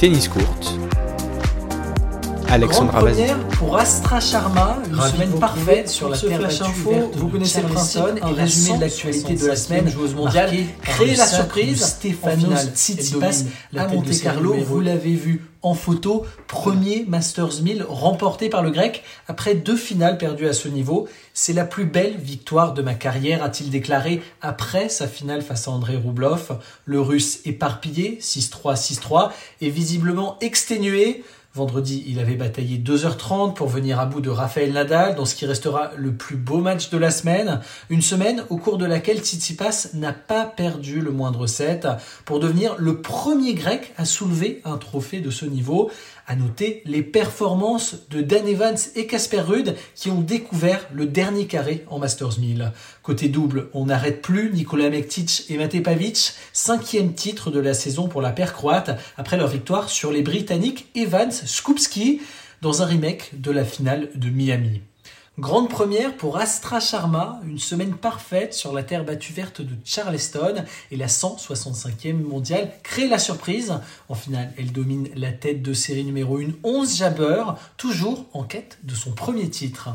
tennis court. Vas-y. première pour Astra Sharma, une Ravi semaine parfaite sur la terre flash battue info. Vous connaissez le principe, et un la résumé de 165e l'actualité de la semaine joueuse mondiale, créer la surprise. finale, Tsitsipas, à Monte Carlo, vous l'avez vu en photo, premier Masters 1000 remporté par le grec après deux finales perdues à ce niveau. C'est la plus belle victoire de ma carrière, a-t-il déclaré après sa finale face à André Roublev. Le russe éparpillé, 6-3, 6-3, et visiblement exténué. Vendredi, il avait bataillé 2h30 pour venir à bout de Raphaël Nadal dans ce qui restera le plus beau match de la semaine. Une semaine au cours de laquelle Tsitsipas n'a pas perdu le moindre set pour devenir le premier grec à soulever un trophée de ce niveau. À noter les performances de Dan Evans et Casper Ruud qui ont découvert le dernier carré en Masters 1000. Côté double, on n'arrête plus Nikola Mektic et Mate Pavic, cinquième titre de la saison pour la paire croate après leur victoire sur les Britanniques Evans Skupski dans un remake de la finale de Miami. Grande première pour Astra Sharma, une semaine parfaite sur la terre battue verte de Charleston et la 165e mondiale crée la surprise. En finale, elle domine la tête de série numéro 1, 11 Jabber, toujours en quête de son premier titre.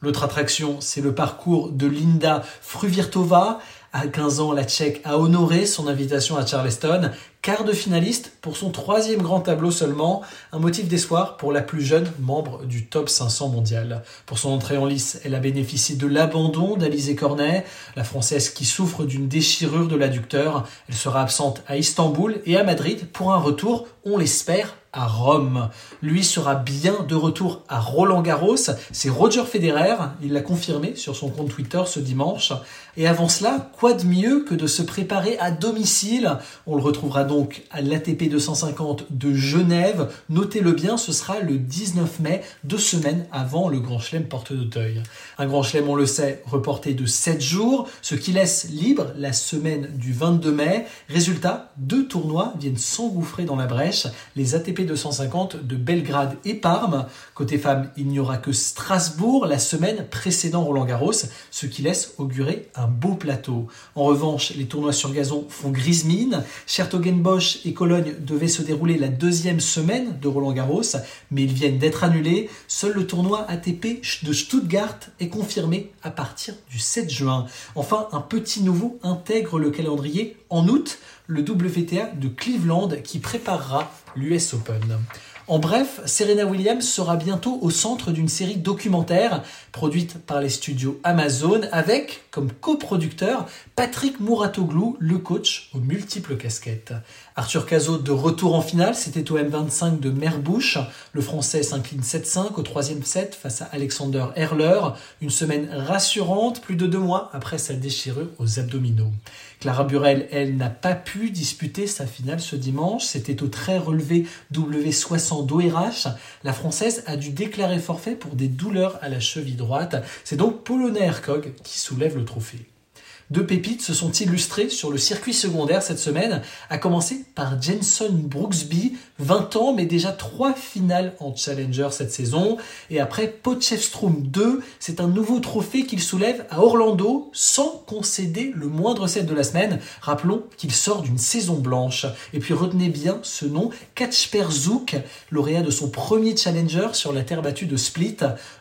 L'autre attraction, c'est le parcours de Linda Fruvirtova. À 15 ans, la Tchèque a honoré son invitation à Charleston, quart de finaliste pour son troisième grand tableau seulement, un motif d'espoir pour la plus jeune membre du top 500 mondial. Pour son entrée en lice, elle a bénéficié de l'abandon d'Alizé Cornet, la Française qui souffre d'une déchirure de l'adducteur. Elle sera absente à Istanbul et à Madrid pour un retour, on l'espère, à Rome. Lui sera bien de retour à Roland Garros. C'est Roger Federer, il l'a confirmé sur son compte Twitter ce dimanche. Et avant cela, quoi de mieux que de se préparer à domicile? On le retrouvera donc à l'ATP 250 de Genève. Notez-le bien, ce sera le 19 mai, deux semaines avant le Grand Chelem Porte d'Auteuil. Un Grand Chelem, on le sait, reporté de 7 jours, ce qui laisse libre la semaine du 22 mai. Résultat, deux tournois viennent s'engouffrer dans la brèche. Les ATP 250 de Belgrade et Parme. Côté femmes, il n'y aura que Strasbourg la semaine précédant Roland Garros, ce qui laisse augurer un beau plateau. En revanche, les tournois sur gazon font grise mine. Bosch et Cologne devaient se dérouler la deuxième semaine de Roland Garros, mais ils viennent d'être annulés. Seul le tournoi ATP de Stuttgart est confirmé à partir du 7 juin. Enfin, un petit nouveau intègre le calendrier en août, le WTA de Cleveland qui préparera l'US Open. En bref, Serena Williams sera bientôt au centre d'une série documentaire produite par les studios Amazon avec comme coproducteur Patrick Mouratoglou, le coach aux multiples casquettes. Arthur Cazot de retour en finale, c'était au M25 de Merbouche. Le Français s'incline 7-5 au troisième set face à Alexander Erler. Une semaine rassurante, plus de deux mois après sa déchirure aux abdominaux. Clara Burel, elle, n'a pas pu disputer sa finale ce dimanche. C'était au très relevé W60 d'ORH. La Française a dû déclarer forfait pour des douleurs à la cheville droite. C'est donc Polonais Hercog qui soulève le trophée. Deux pépites se sont illustrées sur le circuit secondaire cette semaine, à commencer par Jenson Brooksby, 20 ans, mais déjà trois finales en Challenger cette saison. Et après Potchefstroom 2, c'est un nouveau trophée qu'il soulève à Orlando sans concéder le moindre set de la semaine. Rappelons qu'il sort d'une saison blanche. Et puis retenez bien ce nom, Kacper Zouk, lauréat de son premier Challenger sur la terre battue de Split.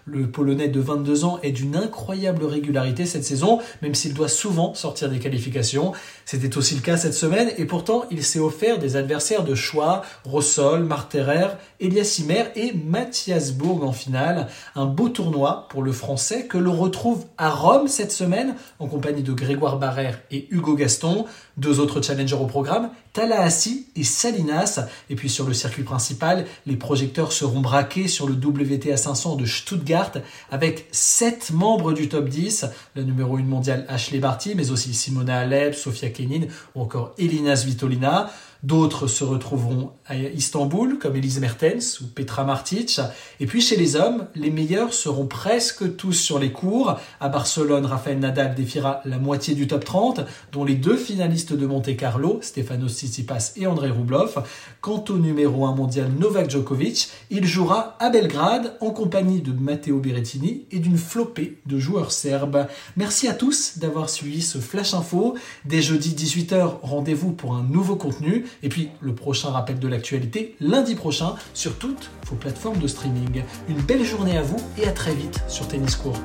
Le Polonais de 22 ans est d'une incroyable régularité cette saison, même s'il doit souvent sortir des qualifications. C'était aussi le cas cette semaine et pourtant il s'est offert des adversaires de choix, Rossol, Marterer, Elias Simer et Mathias Bourg en finale. Un beau tournoi pour le français que l'on retrouve à Rome cette semaine en compagnie de Grégoire Barrère et Hugo Gaston. Deux autres challengers au programme, Tallahassee et Salinas. Et puis sur le circuit principal, les projecteurs seront braqués sur le WTA 500 de Stuttgart avec sept membres du top 10. La numéro 1 mondiale Ashley Barty, mais aussi Simona Alep, Sofia Kenin ou encore Elina Svitolina. D'autres se retrouveront à Istanbul, comme Elise Mertens ou Petra Martic. Et puis chez les hommes, les meilleurs seront presque tous sur les cours. À Barcelone, Rafael Nadal défiera la moitié du top 30, dont les deux finalistes de Monte Carlo, Stefanos Tsitsipas et Andrei Rublev. Quant au numéro 1 mondial Novak Djokovic, il jouera à Belgrade en compagnie de Matteo Berrettini et d'une flopée de joueurs serbes. Merci à tous d'avoir suivi ce Flash Info. Dès jeudi 18h, rendez-vous pour un nouveau contenu. Et puis le prochain rappel de l'actualité lundi prochain sur toutes vos plateformes de streaming. Une belle journée à vous et à très vite sur Tennis Court.